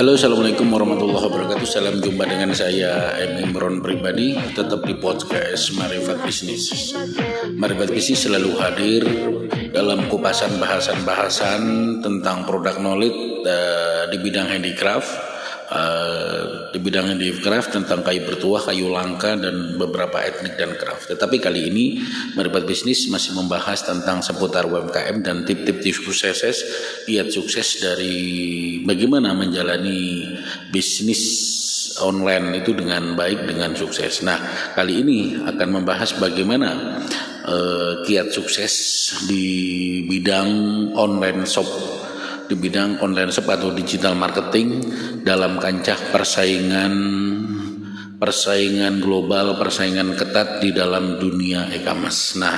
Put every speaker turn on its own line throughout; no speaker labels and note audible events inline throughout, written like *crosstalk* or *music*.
Halo Assalamualaikum warahmatullahi wabarakatuh. Salam jumpa dengan saya M. Imron pribadi. Tetap di podcast Marifat Bisnis. Marifat Bisnis selalu hadir Dalam kupasan bahasan-bahasan Tentang produk knowledge uh, Di bidang handicraft uh, di bidang handicraft tentang kayu bertuah, kayu langka dan beberapa etnik dan craft. Tetapi kali ini Meribat Bisnis masih membahas tentang seputar UMKM dan tip-tip sukses kiat sukses dari bagaimana menjalani bisnis online itu dengan baik dengan sukses. Nah, kali ini akan membahas bagaimana uh, kiat sukses di bidang online shop di bidang online shop atau digital marketing dalam kancah persaingan persaingan global, persaingan ketat di dalam dunia e-commerce. Nah,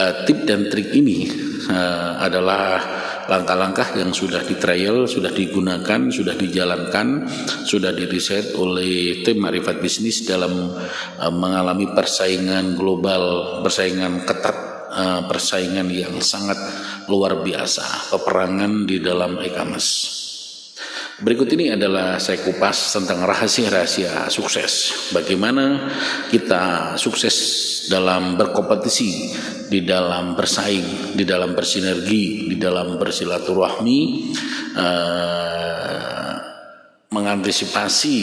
uh, tip dan trik ini uh, adalah langkah-langkah yang sudah di trial, sudah digunakan, sudah dijalankan, sudah diriset oleh tim Marifat Bisnis dalam uh, mengalami persaingan global, persaingan ketat, persaingan yang sangat luar biasa peperangan di dalam e-commerce. Berikut ini adalah saya kupas tentang rahasia-rahasia sukses. Bagaimana kita sukses dalam berkompetisi, di dalam bersaing, di dalam bersinergi, di dalam bersilaturahmi, uh, mengantisipasi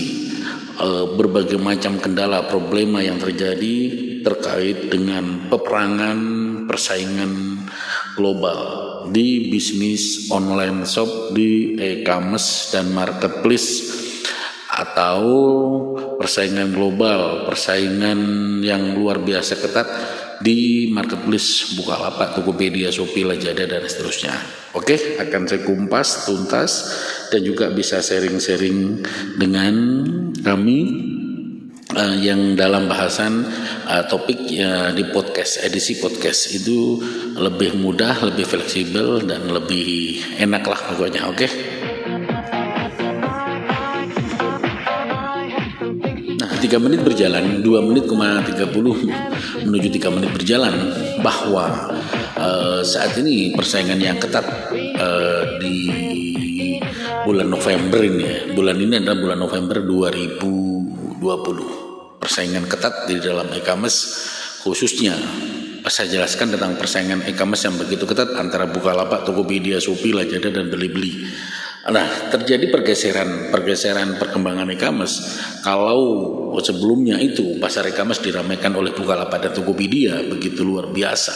uh, berbagai macam kendala problema yang terjadi terkait dengan peperangan persaingan global di bisnis online shop di e-commerce dan marketplace atau persaingan global, persaingan yang luar biasa ketat di marketplace Bukalapak, Tokopedia, Shopee, Lazada dan seterusnya. Oke, akan saya kumpas tuntas dan juga bisa sharing-sharing dengan kami uh, yang dalam bahasan uh, topik uh, di podcast edisi podcast itu lebih mudah, lebih fleksibel dan lebih enak lah pokoknya. Oke. Okay? Nah, tiga menit berjalan, dua menit koma tiga puluh menuju tiga menit berjalan bahwa uh, saat ini persaingan yang ketat uh, di bulan November ini ya. Bulan ini adalah bulan November 2020 persaingan ketat di dalam e-commerce khususnya saya jelaskan tentang persaingan e-commerce yang begitu ketat antara Bukalapak, Tokopedia, Shopee, Lazada dan Beli-beli. Nah, terjadi pergeseran pergeseran perkembangan e-commerce. Kalau sebelumnya itu pasar e-commerce diramaikan oleh Bukalapak dan Tokopedia begitu luar biasa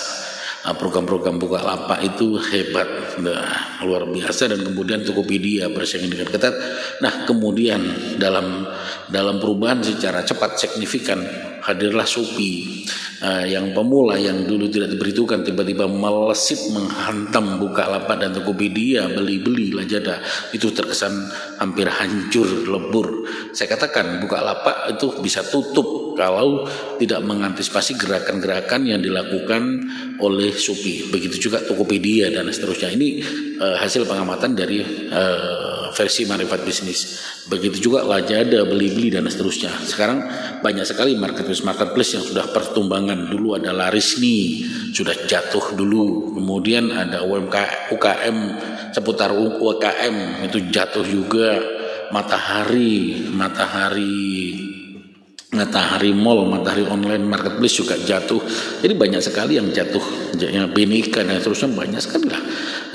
program-program buka lapak itu hebat. Nah, luar biasa. Dan kemudian Tokopedia bersaing dengan ketat nah kemudian dalam dalam perubahan secara cepat signifikan hadirlah Shopee uh, yang pemula yang dulu tidak diberitukan tiba-tiba melesit menghantam buka lapak dan Tokopedia beli-beli Lazada itu terkesan hampir hancur lebur saya katakan buka lapak itu bisa tutup kalau tidak mengantisipasi gerakan-gerakan yang dilakukan oleh Shopee. Begitu juga Tokopedia dan seterusnya. Ini uh, hasil pengamatan dari uh, versi Marifat Bisnis. Begitu juga Lazada, Beli-beli dan seterusnya. Sekarang banyak sekali marketplace-marketplace yang sudah pertumbangan. Dulu ada Larisni, sudah jatuh dulu. Kemudian ada UMK, UKM seputar UKM itu jatuh juga. Matahari, Matahari Matahari Mall, Matahari Online Marketplace juga jatuh. Jadi banyak sekali yang jatuh, yang Benika dan seterusnya banyak sekali lah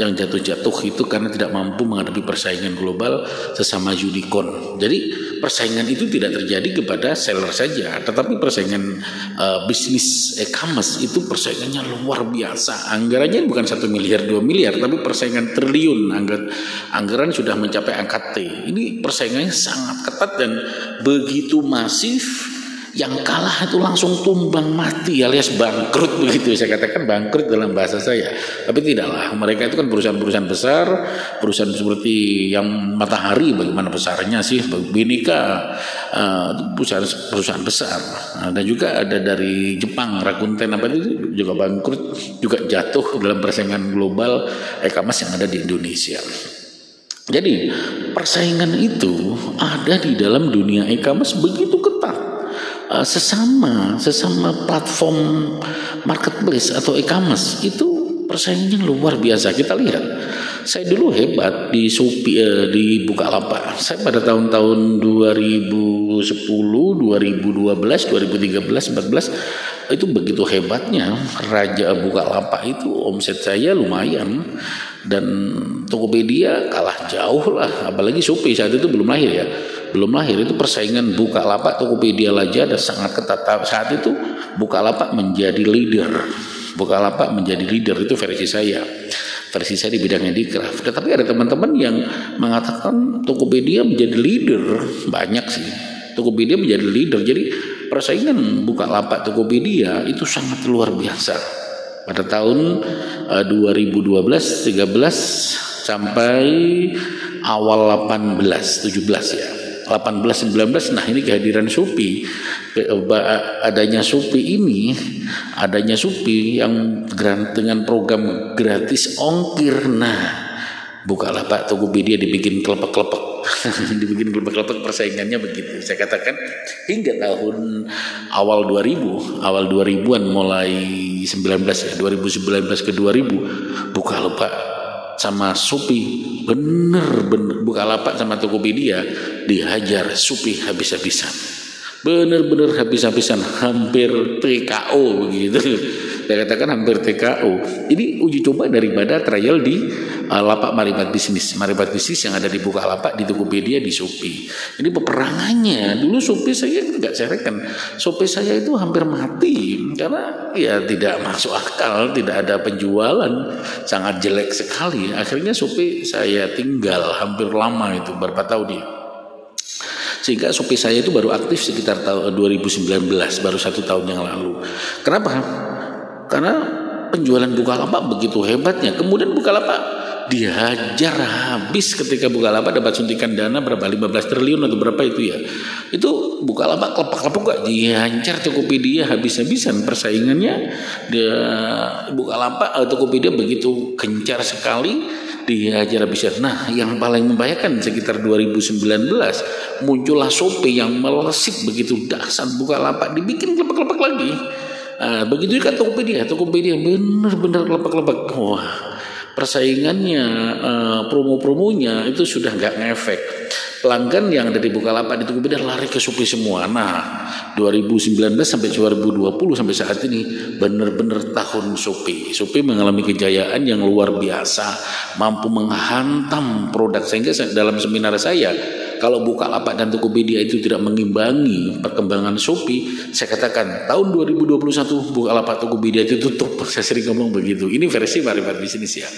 yang jatuh-jatuh itu karena tidak mampu menghadapi persaingan global sesama unicorn. Jadi persaingan itu tidak terjadi kepada seller saja, tetapi persaingan uh, bisnis e-commerce itu persaingannya luar biasa. Anggarannya bukan satu miliar, dua miliar, tapi persaingan triliun. Anggar, anggaran sudah mencapai angka T. Ini persaingannya sangat ketat dan begitu masif yang kalah itu langsung tumbang mati alias bangkrut begitu saya katakan bangkrut dalam bahasa saya. Tapi tidaklah mereka itu kan perusahaan-perusahaan besar perusahaan seperti yang matahari bagaimana besarnya sih Binika uh, perusahaan perusahaan besar. Nah, dan juga ada dari Jepang Rakuten apa itu juga bangkrut juga jatuh dalam persaingan global e-commerce yang ada di Indonesia. Jadi persaingan itu ada di dalam dunia e-commerce begitu uh, sesama sesama platform marketplace atau e-commerce itu persaingannya luar biasa. Kita lihat, saya dulu hebat di Supi eh, di Bukalapak. Saya pada tahun-tahun 2010, 2012, 2013, 14 itu begitu hebatnya Raja Bukalapak itu omset saya lumayan dan Tokopedia kalah jauh lah apalagi Shopee saat itu belum lahir ya belum lahir itu persaingan buka lapak Tokopedia aja ada sangat ketat. Saat itu buka lapak menjadi leader. Buka lapak menjadi leader itu versi saya. Versi saya di bidang handicraft tetapi ada teman-teman yang mengatakan Tokopedia menjadi leader. Banyak sih. Tokopedia menjadi leader. Jadi persaingan buka lapak Tokopedia itu sangat luar biasa. Pada tahun uh, 2012 13 sampai awal 18 17 ya 18 19 nah ini kehadiran Supi. Adanya Supi ini adanya Supi yang dengan program gratis ongkir. Nah bukalah Pak Tokopedia dibikin kelepek-kelepek. *laughs* Dibikin kelepek-kelepek persaingannya begitu. Saya katakan hingga tahun awal 2000 awal 2000-an mulai 19 ya 2019 ke 2000 bukalah Pak sama Supi bener-bener lapak sama Tokopedia dihajar Supi habis-habisan. Bener-bener habis-habisan hampir TKO begitu saya katakan hampir TKO ini uji coba daripada trial di uh, lapak maribat bisnis. Maribat bisnis yang ada di Bukalapak di Tokopedia di Shopee. Ini peperangannya. Dulu Shopee saya nggak cerekan Shopee saya itu hampir mati karena ya tidak masuk akal tidak ada penjualan. Sangat jelek sekali. Akhirnya Shopee saya tinggal hampir lama itu berapa tahun dia. Sehingga Shopee saya itu baru aktif sekitar tahun 2019 baru satu tahun yang lalu. Kenapa karena penjualan Bukalapak begitu hebatnya. Kemudian Bukalapak dihajar habis ketika Bukalapak dapat suntikan dana berapa? 15 triliun atau berapa itu ya? Itu Bukalapak kelepak-kelepak gak dihajar Tokopedia habis-habisan persaingannya. Dia Bukalapak atau Tokopedia begitu gencar sekali dihajar habis nah yang paling membahayakan sekitar 2019 muncullah Shopee yang melesik begitu dahsyat Bukalapak. Dibikin kelepak-kelepak lagi Nah, begitu juga Tokopedia, Tokopedia benar-benar kelepak-kelepak. Wah, persaingannya uh, promo-promonya itu sudah nggak ngefek. Pelanggan yang ada di Bukalapak itu kemudian lari ke Shopee semua. Nah 2019 sampai 2020 sampai saat ini benar-benar tahun Shopee Shopee mengalami kejayaan yang luar biasa. Mampu menghantam produk. Sehingga dalam seminar saya kalau Bukalapak dan Tokopedia itu tidak mengimbangi perkembangan Shopee, saya katakan tahun 2021 Bukalapak Tokopedia itu tutup. *laughs* Saya sering ngomong begitu. Ini versi maribat bisnis ya.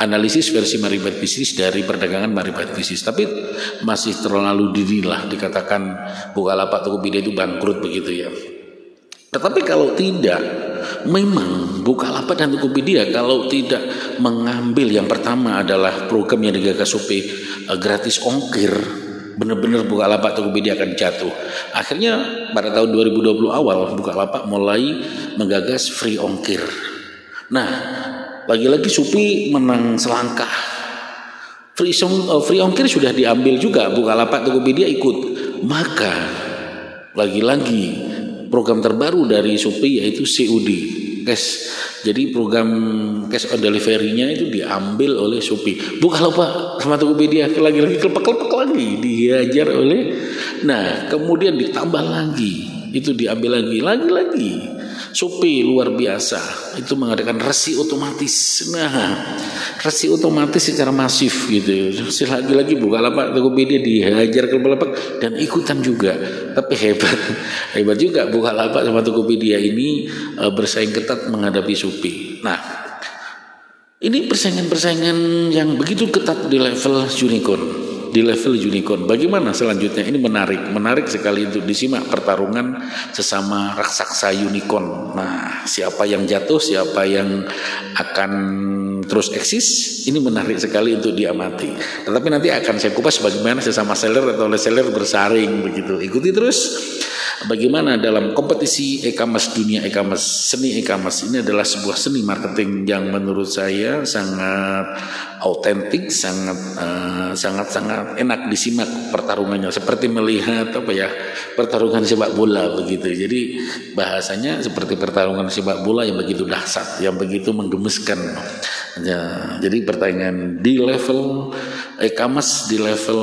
Analisis versi maribat bisnis dari perdagangan maribat bisnis. Tapi masih terlalu dini lah dikatakan Bukalapak Tokopedia itu bangkrut begitu ya. Tetapi kalau tidak, memang Bukalapak dan Tokopedia kalau tidak mengambil yang pertama adalah program yang digagas Shopee eh, gratis ongkir benar-benar Bukalapak Tokopedia akan jatuh. Akhirnya pada tahun 2020 awal Bukalapak mulai menggagas free ongkir. Nah, lagi-lagi Supi menang selangkah. Free, song, uh, free ongkir sudah diambil juga Bukalapak Tokopedia ikut. Maka lagi-lagi program terbaru dari Supi yaitu COD cash. Jadi program cash on delivery-nya itu diambil oleh Shopee. Bukan lupa sama Tokopedia lagi-lagi kelepek-kelepek lagi dihajar oleh. Nah, kemudian ditambah lagi itu diambil lagi lagi-lagi Shopee luar biasa. Itu mengadakan resi otomatis. Nah resi otomatis secara masif gitu. Lagi-lagi buka lapak Tokopedia dihajar ke lapak dan ikutan juga. Tapi hebat. Hebat juga buka lapak sama Tokopedia ini e, bersaing ketat menghadapi Shopee. Nah ini persaingan-persaingan yang begitu ketat di level unicorn di level unicorn. Bagaimana selanjutnya? Ini menarik, menarik sekali untuk disimak pertarungan sesama raksasa unicorn. Nah, siapa yang jatuh, siapa yang akan terus eksis, ini menarik sekali untuk diamati. Tetapi nanti akan saya kupas bagaimana sesama seller atau seller bersaring begitu. Ikuti terus bagaimana dalam kompetisi e-commerce dunia e-commerce seni e-commerce ini adalah sebuah seni marketing yang menurut saya sangat autentik sangat uh, sangat sangat enak disimak pertarungannya. Seperti melihat apa ya pertarungan sepak bola begitu. Jadi bahasanya seperti pertarungan sepak bola yang begitu dahsyat yang begitu menggemaskan ya, jadi pertandingan di level e-commerce di level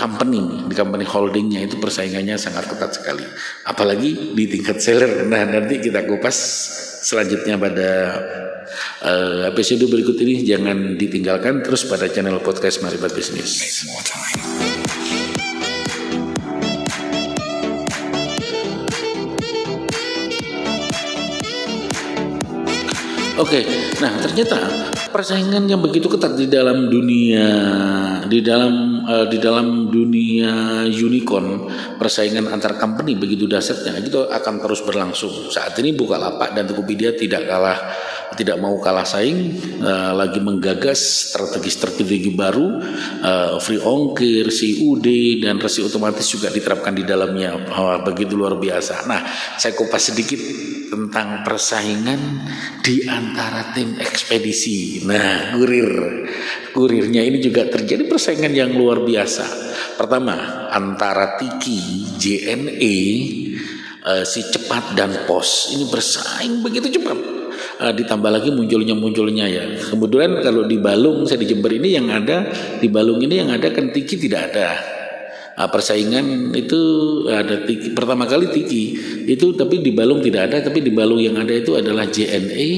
company di company holdingnya itu persaingannya sangat ketat sekali. Apalagi di tingkat seller. Nah nanti kita kupas selanjutnya pada uh, episode berikut ini. Jangan ditinggalkan. Terus pada channel podcast Maribat Bisnis. Oke, okay, nah ternyata persaingan yang begitu ketat di dalam dunia di dalam uh, di dalam dunia unicorn persaingan antar company begitu dasarnya itu akan terus berlangsung. Saat ini Bukalapak dan Tokopedia tidak kalah tidak mau kalah saing uh, lagi menggagas strategi-strategi baru uh, free ongkir, CUD dan resi otomatis juga diterapkan di dalamnya oh, begitu luar biasa. Nah, saya kupas sedikit tentang persaingan di antara tim ekspedisi. Nah, kurir. Kurirnya ini juga terjadi persaingan yang luar biasa. Pertama, antara Tiki, JNE, uh, si cepat dan pos ini bersaing begitu cepat uh, ditambah lagi munculnya munculnya ya. Kemudian kalau di Balung saya di Jember ini yang ada di Balung ini yang ada kan Tiki tidak ada. Uh, persaingan itu ada tiki, pertama kali Tiki. Itu tapi di Balung tidak ada tapi di Balung yang ada itu adalah JNE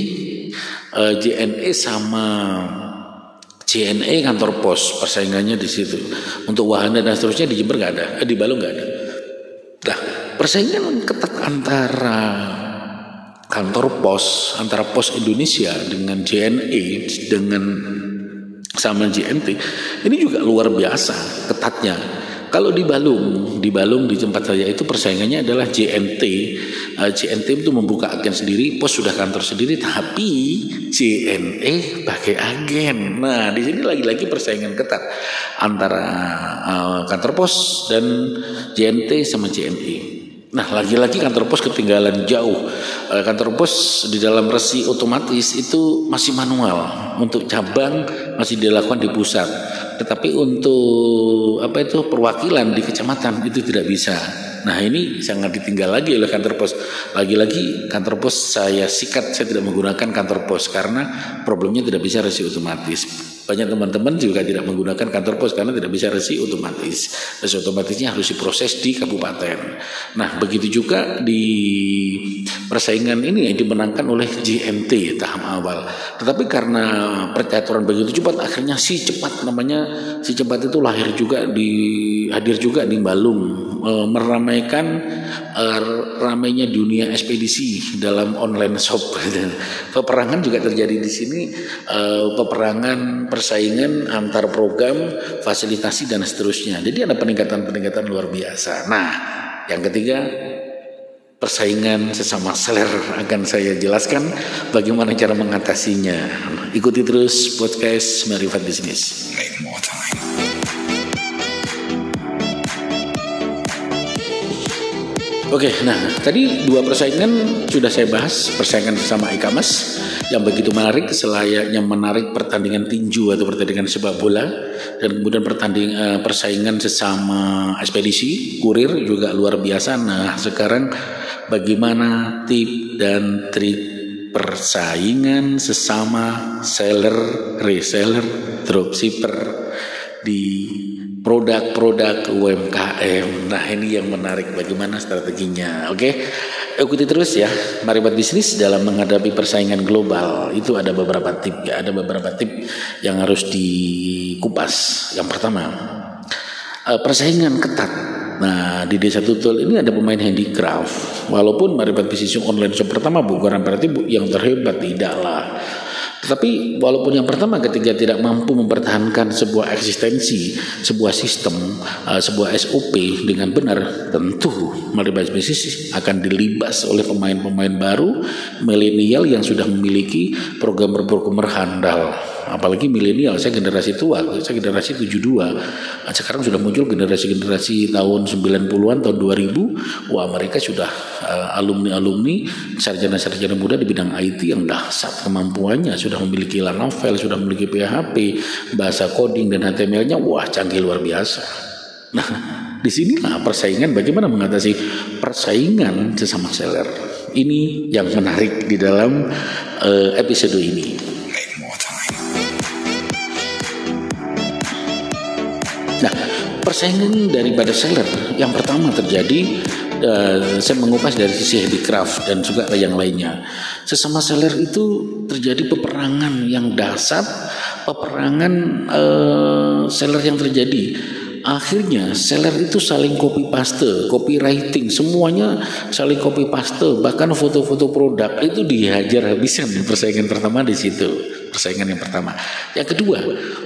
uh, JNE sama JNE kantor pos persaingannya di situ. Untuk wahana dan seterusnya di Jember nggak ada. Eh, di Balung nggak ada. Nah persaingan ketat antara kantor pos antara pos Indonesia dengan JNE dengan sama JNT ini juga luar biasa ketatnya kalau di Balung, di Balung di tempat saya itu persaingannya adalah JNT. Uh, eh, JNT itu membuka agen sendiri, pos sudah kantor sendiri, tapi JNE pakai agen. Nah, di sini lagi-lagi persaingan ketat antara uh, kantor pos dan JNT sama JNE. Nah, lagi-lagi kantor pos ketinggalan jauh. Eh, kantor pos di dalam resi otomatis itu masih manual. Untuk cabang masih dilakukan di pusat. Tetapi untuk apa itu perwakilan di kecamatan itu tidak bisa. Nah ini sangat ditinggal lagi oleh kantor pos. Lagi-lagi kantor pos saya sikat, saya tidak menggunakan kantor pos karena problemnya tidak bisa resi otomatis. Banyak teman-teman juga tidak menggunakan kantor pos karena tidak bisa resi otomatis. Resi otomatisnya harus diproses di kabupaten. Nah, begitu juga di persaingan ini yang dimenangkan oleh JNT tahap awal. Tetapi karena percaturan begitu cepat, akhirnya si cepat namanya si cepat itu lahir juga di hadir juga di Balung e, meramaikan e, ramainya dunia ekspedisi dalam online shop. *laughs* Peperangan juga terjadi di sini. E, peperangan persaingan antar program, fasilitasi dan seterusnya. Jadi ada peningkatan-peningkatan luar biasa. Nah, yang ketiga persaingan sesama seller akan saya jelaskan bagaimana cara mengatasinya. Ikuti terus podcast Marifat Bisnis. Oke, nah tadi dua persaingan sudah saya bahas persaingan bersama e-commerce yang begitu menarik selayaknya menarik pertandingan tinju atau pertandingan sepak bola dan kemudian pertanding uh, persaingan sesama ekspedisi kurir juga luar biasa. Nah sekarang bagaimana tip dan trik persaingan sesama seller, reseller, dropshipper di produk-produk UMKM. Nah ini yang menarik bagaimana strateginya. Oke, ikuti terus ya. Mari buat bisnis dalam menghadapi persaingan global. Itu ada beberapa tip ya, ada beberapa tip yang harus dikupas. Yang pertama, eh, persaingan ketat. Nah di desa tutul ini ada pemain handicraft. Walaupun Maribat bisnis online shop pertama bukan berarti yang terhebat tidaklah tetapi walaupun yang pertama ketika tidak mampu mempertahankan sebuah eksistensi, sebuah sistem, uh, sebuah SOP dengan benar, tentu Maribas bisnis akan dilibas oleh pemain-pemain baru milenial yang sudah memiliki program-program handal. Apalagi milenial saya generasi tua saya generasi 72 nah, sekarang sudah muncul generasi-generasi tahun 90-an tahun 2000 wah mereka sudah uh, alumni-alumni sarjana-sarjana muda di bidang IT yang dahsyat kemampuannya. Sudah memiliki novel sudah memiliki PHP bahasa coding dan HTML-nya. Wah canggih luar biasa. Nah di sinilah persaingan bagaimana mengatasi persaingan sesama seller. Ini yang menarik di dalam uh, episode ini. Persaingan daripada seller. Yang pertama terjadi uh, saya mengupas dari sisi handicraft dan juga yang lainnya. Sesama seller itu terjadi peperangan yang dasar, peperangan uh, seller yang terjadi. Akhirnya seller itu saling copy paste, copywriting, semuanya saling copy paste, bahkan foto-foto produk itu dihajar habisan persaingan pertama di situ persaingan yang pertama. Yang kedua,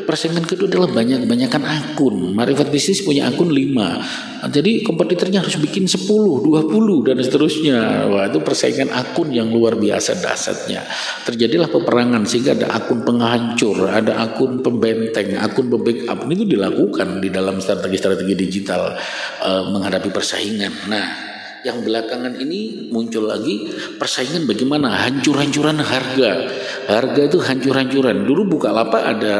persaingan kedua adalah banyak banyakkan akun. Marifat bisnis punya akun 5. Jadi kompetitornya harus bikin 10, 20 dan seterusnya. Wah, itu persaingan akun yang luar biasa dasarnya. Terjadilah peperangan sehingga ada akun penghancur, ada akun pembenteng, akun pembackup. Itu dilakukan di dalam strategi-strategi digital uh, menghadapi persaingan. Nah, yang belakangan ini muncul lagi persaingan bagaimana hancur-hancuran harga. Harga itu hancur-hancuran. Dulu buka lapak ada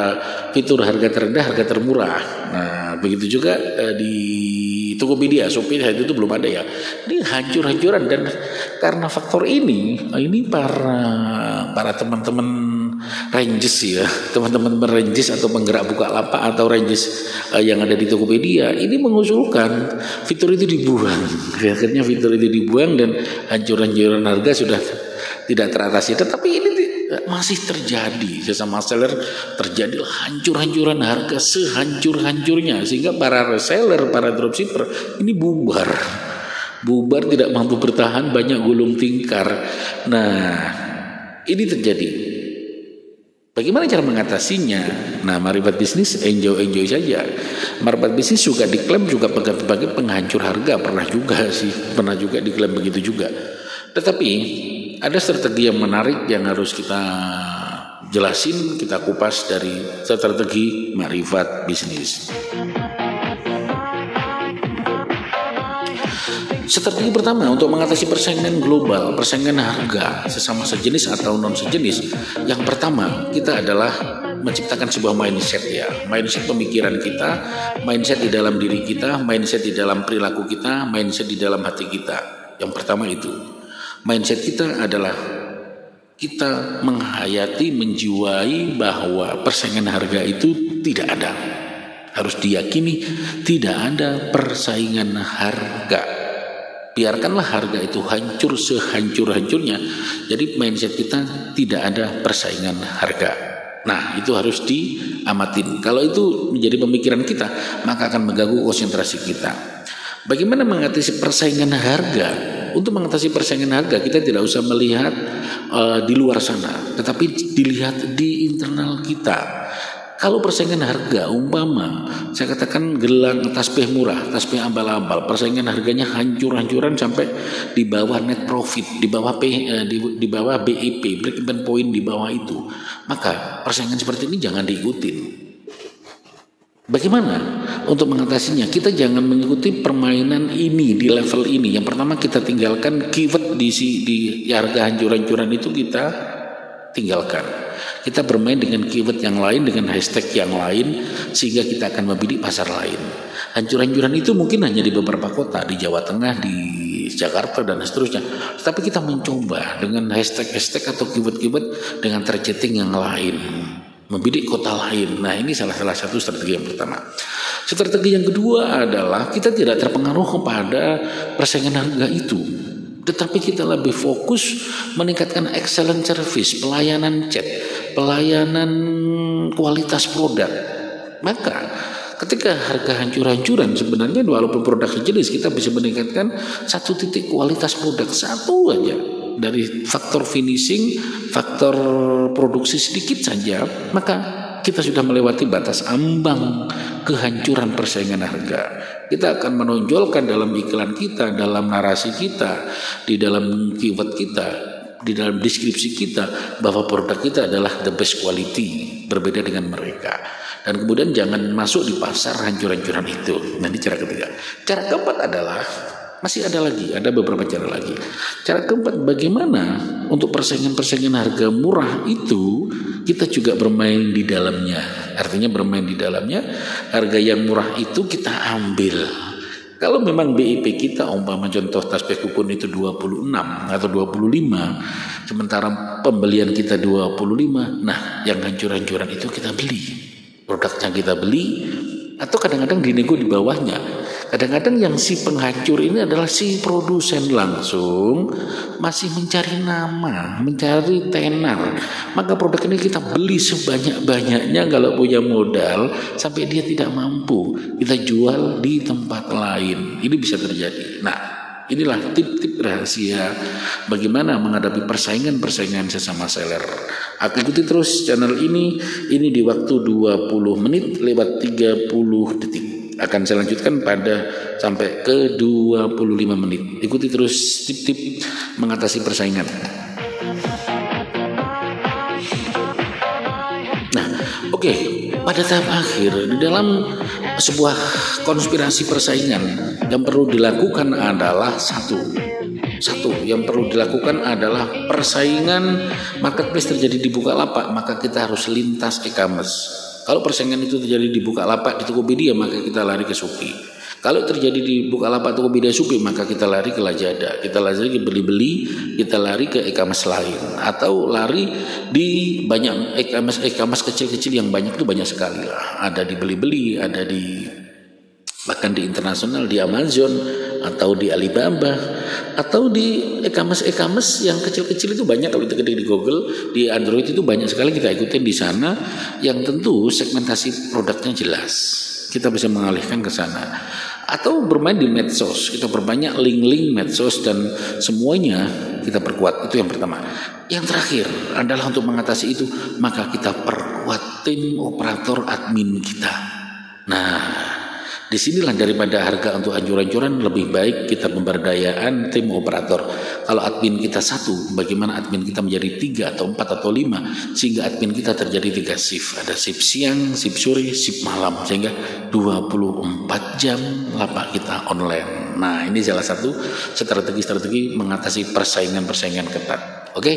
fitur harga terendah, harga termurah. Nah, begitu juga eh, di Tokopedia, Shopee itu belum ada ya. Ini hancur-hancuran dan karena faktor ini, ini para para teman-teman ranges ya. Teman-teman ranges atau penggerak buka lapak atau ranges uh, yang ada di Tokopedia ini mengusulkan fitur itu dibuang. *laughs* Akhirnya fitur itu dibuang dan hancur-hancuran harga sudah tidak teratasi. Tetapi ini masih terjadi. Sesama seller terjadi hancur-hancuran harga sehancur-hancurnya sehingga para reseller para dropshipper ini bubar. Bubar tidak mampu bertahan banyak gulung tingkar. Nah ini terjadi Bagaimana cara mengatasinya? Nah, marifat bisnis enjoy-enjoy saja. Marifat bisnis juga diklaim juga sebagai penghancur harga, pernah juga sih, pernah juga diklaim begitu juga. Tetapi ada strategi yang menarik yang harus kita jelasin, kita kupas dari strategi marifat bisnis. Strategi pertama untuk mengatasi persaingan global, persaingan harga sesama sejenis atau non sejenis. Yang pertama kita adalah menciptakan sebuah mindset ya, mindset pemikiran kita, mindset di dalam diri kita, mindset di dalam perilaku kita, mindset di dalam hati kita. Yang pertama itu, mindset kita adalah kita menghayati, menjiwai bahwa persaingan harga itu tidak ada. Harus diyakini tidak ada persaingan harga biarkanlah harga itu hancur sehancur-hancurnya. Jadi mindset kita tidak ada persaingan harga. Nah, itu harus diamatin. Kalau itu menjadi pemikiran kita, maka akan mengganggu konsentrasi kita. Bagaimana mengatasi persaingan harga? Untuk mengatasi persaingan harga, kita tidak usah melihat uh, di luar sana, tetapi dilihat di internal kita kalau persaingan harga umpama saya katakan gelang tasbih murah, tasbih abal-abal, persaingan harganya hancur-hancuran sampai di bawah net profit, di bawah P, eh, di, di bawah BIP, break even point di bawah itu. Maka persaingan seperti ini jangan diikutin. Bagaimana untuk mengatasinya? Kita jangan mengikuti permainan ini di level ini. Yang pertama kita tinggalkan keyword di di harga hancur-hancuran itu kita tinggalkan. Kita bermain dengan keyword yang lain, dengan hashtag yang lain, sehingga kita akan membidik pasar lain. Hancur-hancuran itu mungkin hanya di beberapa kota, di Jawa Tengah, di Jakarta, dan seterusnya. Tapi kita mencoba dengan hashtag-hashtag atau keyword-keyword dengan targeting yang lain. Membidik kota lain. Nah ini salah salah satu strategi yang pertama. Strategi yang kedua adalah kita tidak terpengaruh kepada persaingan harga itu tetapi kita lebih fokus meningkatkan excellent service, pelayanan chat, pelayanan kualitas produk. Maka ketika harga hancur-hancuran sebenarnya walaupun produk sejenis kita bisa meningkatkan satu titik kualitas produk satu aja dari faktor finishing, faktor produksi sedikit saja, maka kita sudah melewati batas ambang kehancuran persaingan harga. Kita akan menonjolkan dalam iklan kita, dalam narasi kita, di dalam keyword kita di dalam deskripsi kita bahwa produk kita adalah the best quality berbeda dengan mereka. Dan kemudian jangan masuk di pasar hancur-hancuran itu. Nanti cara ketiga. Cara keempat adalah masih ada lagi ada beberapa cara lagi. Cara keempat bagaimana untuk persaingan-persaingan harga murah itu kita juga bermain di dalamnya. Artinya bermain di dalamnya harga yang murah itu kita ambil. Kalau memang BIP kita umpama contoh tasbih kukun itu 26 atau 25 sementara pembelian kita 25 nah yang hancur-hancuran itu kita beli. Produknya kita beli atau kadang-kadang dinego di bawahnya kadang-kadang yang si penghancur ini adalah si produsen langsung masih mencari nama mencari tenar maka produk ini kita beli sebanyak-banyaknya kalau punya modal sampai dia tidak mampu kita jual di tempat lain ini bisa terjadi nah Inilah tip-tip rahasia bagaimana menghadapi persaingan-persaingan sesama seller. Aku ikuti terus channel ini. Ini di waktu 20 menit lewat 30 detik. Akan saya lanjutkan pada sampai ke 25 menit. Ikuti terus tip-tip mengatasi persaingan. Nah, oke. Okay. Pada tahap akhir di dalam sebuah konspirasi persaingan yang perlu dilakukan adalah satu satu yang perlu dilakukan adalah persaingan marketplace terjadi di Bukalapak maka kita harus lintas e-commerce kalau persaingan itu terjadi di Bukalapak di Tokopedia maka kita lari ke Shopee kalau terjadi di Bukalapak Tokopedia Shopee maka kita lari ke Lazada, kita lari ke beli-beli, kita lari ke e-commerce lain. Atau lari di banyak e-commerce e-commerce kecil-kecil yang banyak itu banyak sekali. Lah. Ada di beli-beli, ada di bahkan di internasional di Amazon atau di Alibaba atau di e-commerce e-commerce yang kecil-kecil itu banyak. Kalau kita di Google di Android itu banyak sekali kita ikutin di sana. Yang tentu segmentasi produknya jelas. Kita bisa mengalihkan ke sana. Atau bermain di medsos. Kita berbanyak link-link medsos dan semuanya kita perkuat. Itu yang pertama. Yang terakhir adalah untuk mengatasi itu maka kita perkuat tim operator admin kita. Nah Di sinilah daripada harga untuk anjuran-anjuran lebih baik kita pemberdayaan tim operator. Kalau admin kita satu, bagaimana admin kita menjadi tiga atau empat atau lima sehingga admin kita terjadi tiga shift. Ada shift siang, shift sore, shift malam sehingga 24 jam lapak kita online. Nah ini salah satu strategi-strategi mengatasi persaingan-persaingan ketat. Oke,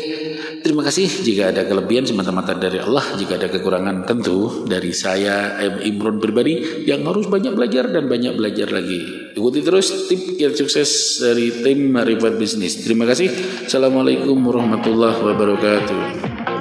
terima kasih. Jika ada kelebihan semata-mata dari Allah, jika ada kekurangan tentu dari saya Imron pribadi yang harus banyak belajar dan banyak belajar lagi. Ikuti terus tip yang sukses dari tim Marifat Bisnis. Terima kasih. Assalamualaikum warahmatullahi wabarakatuh.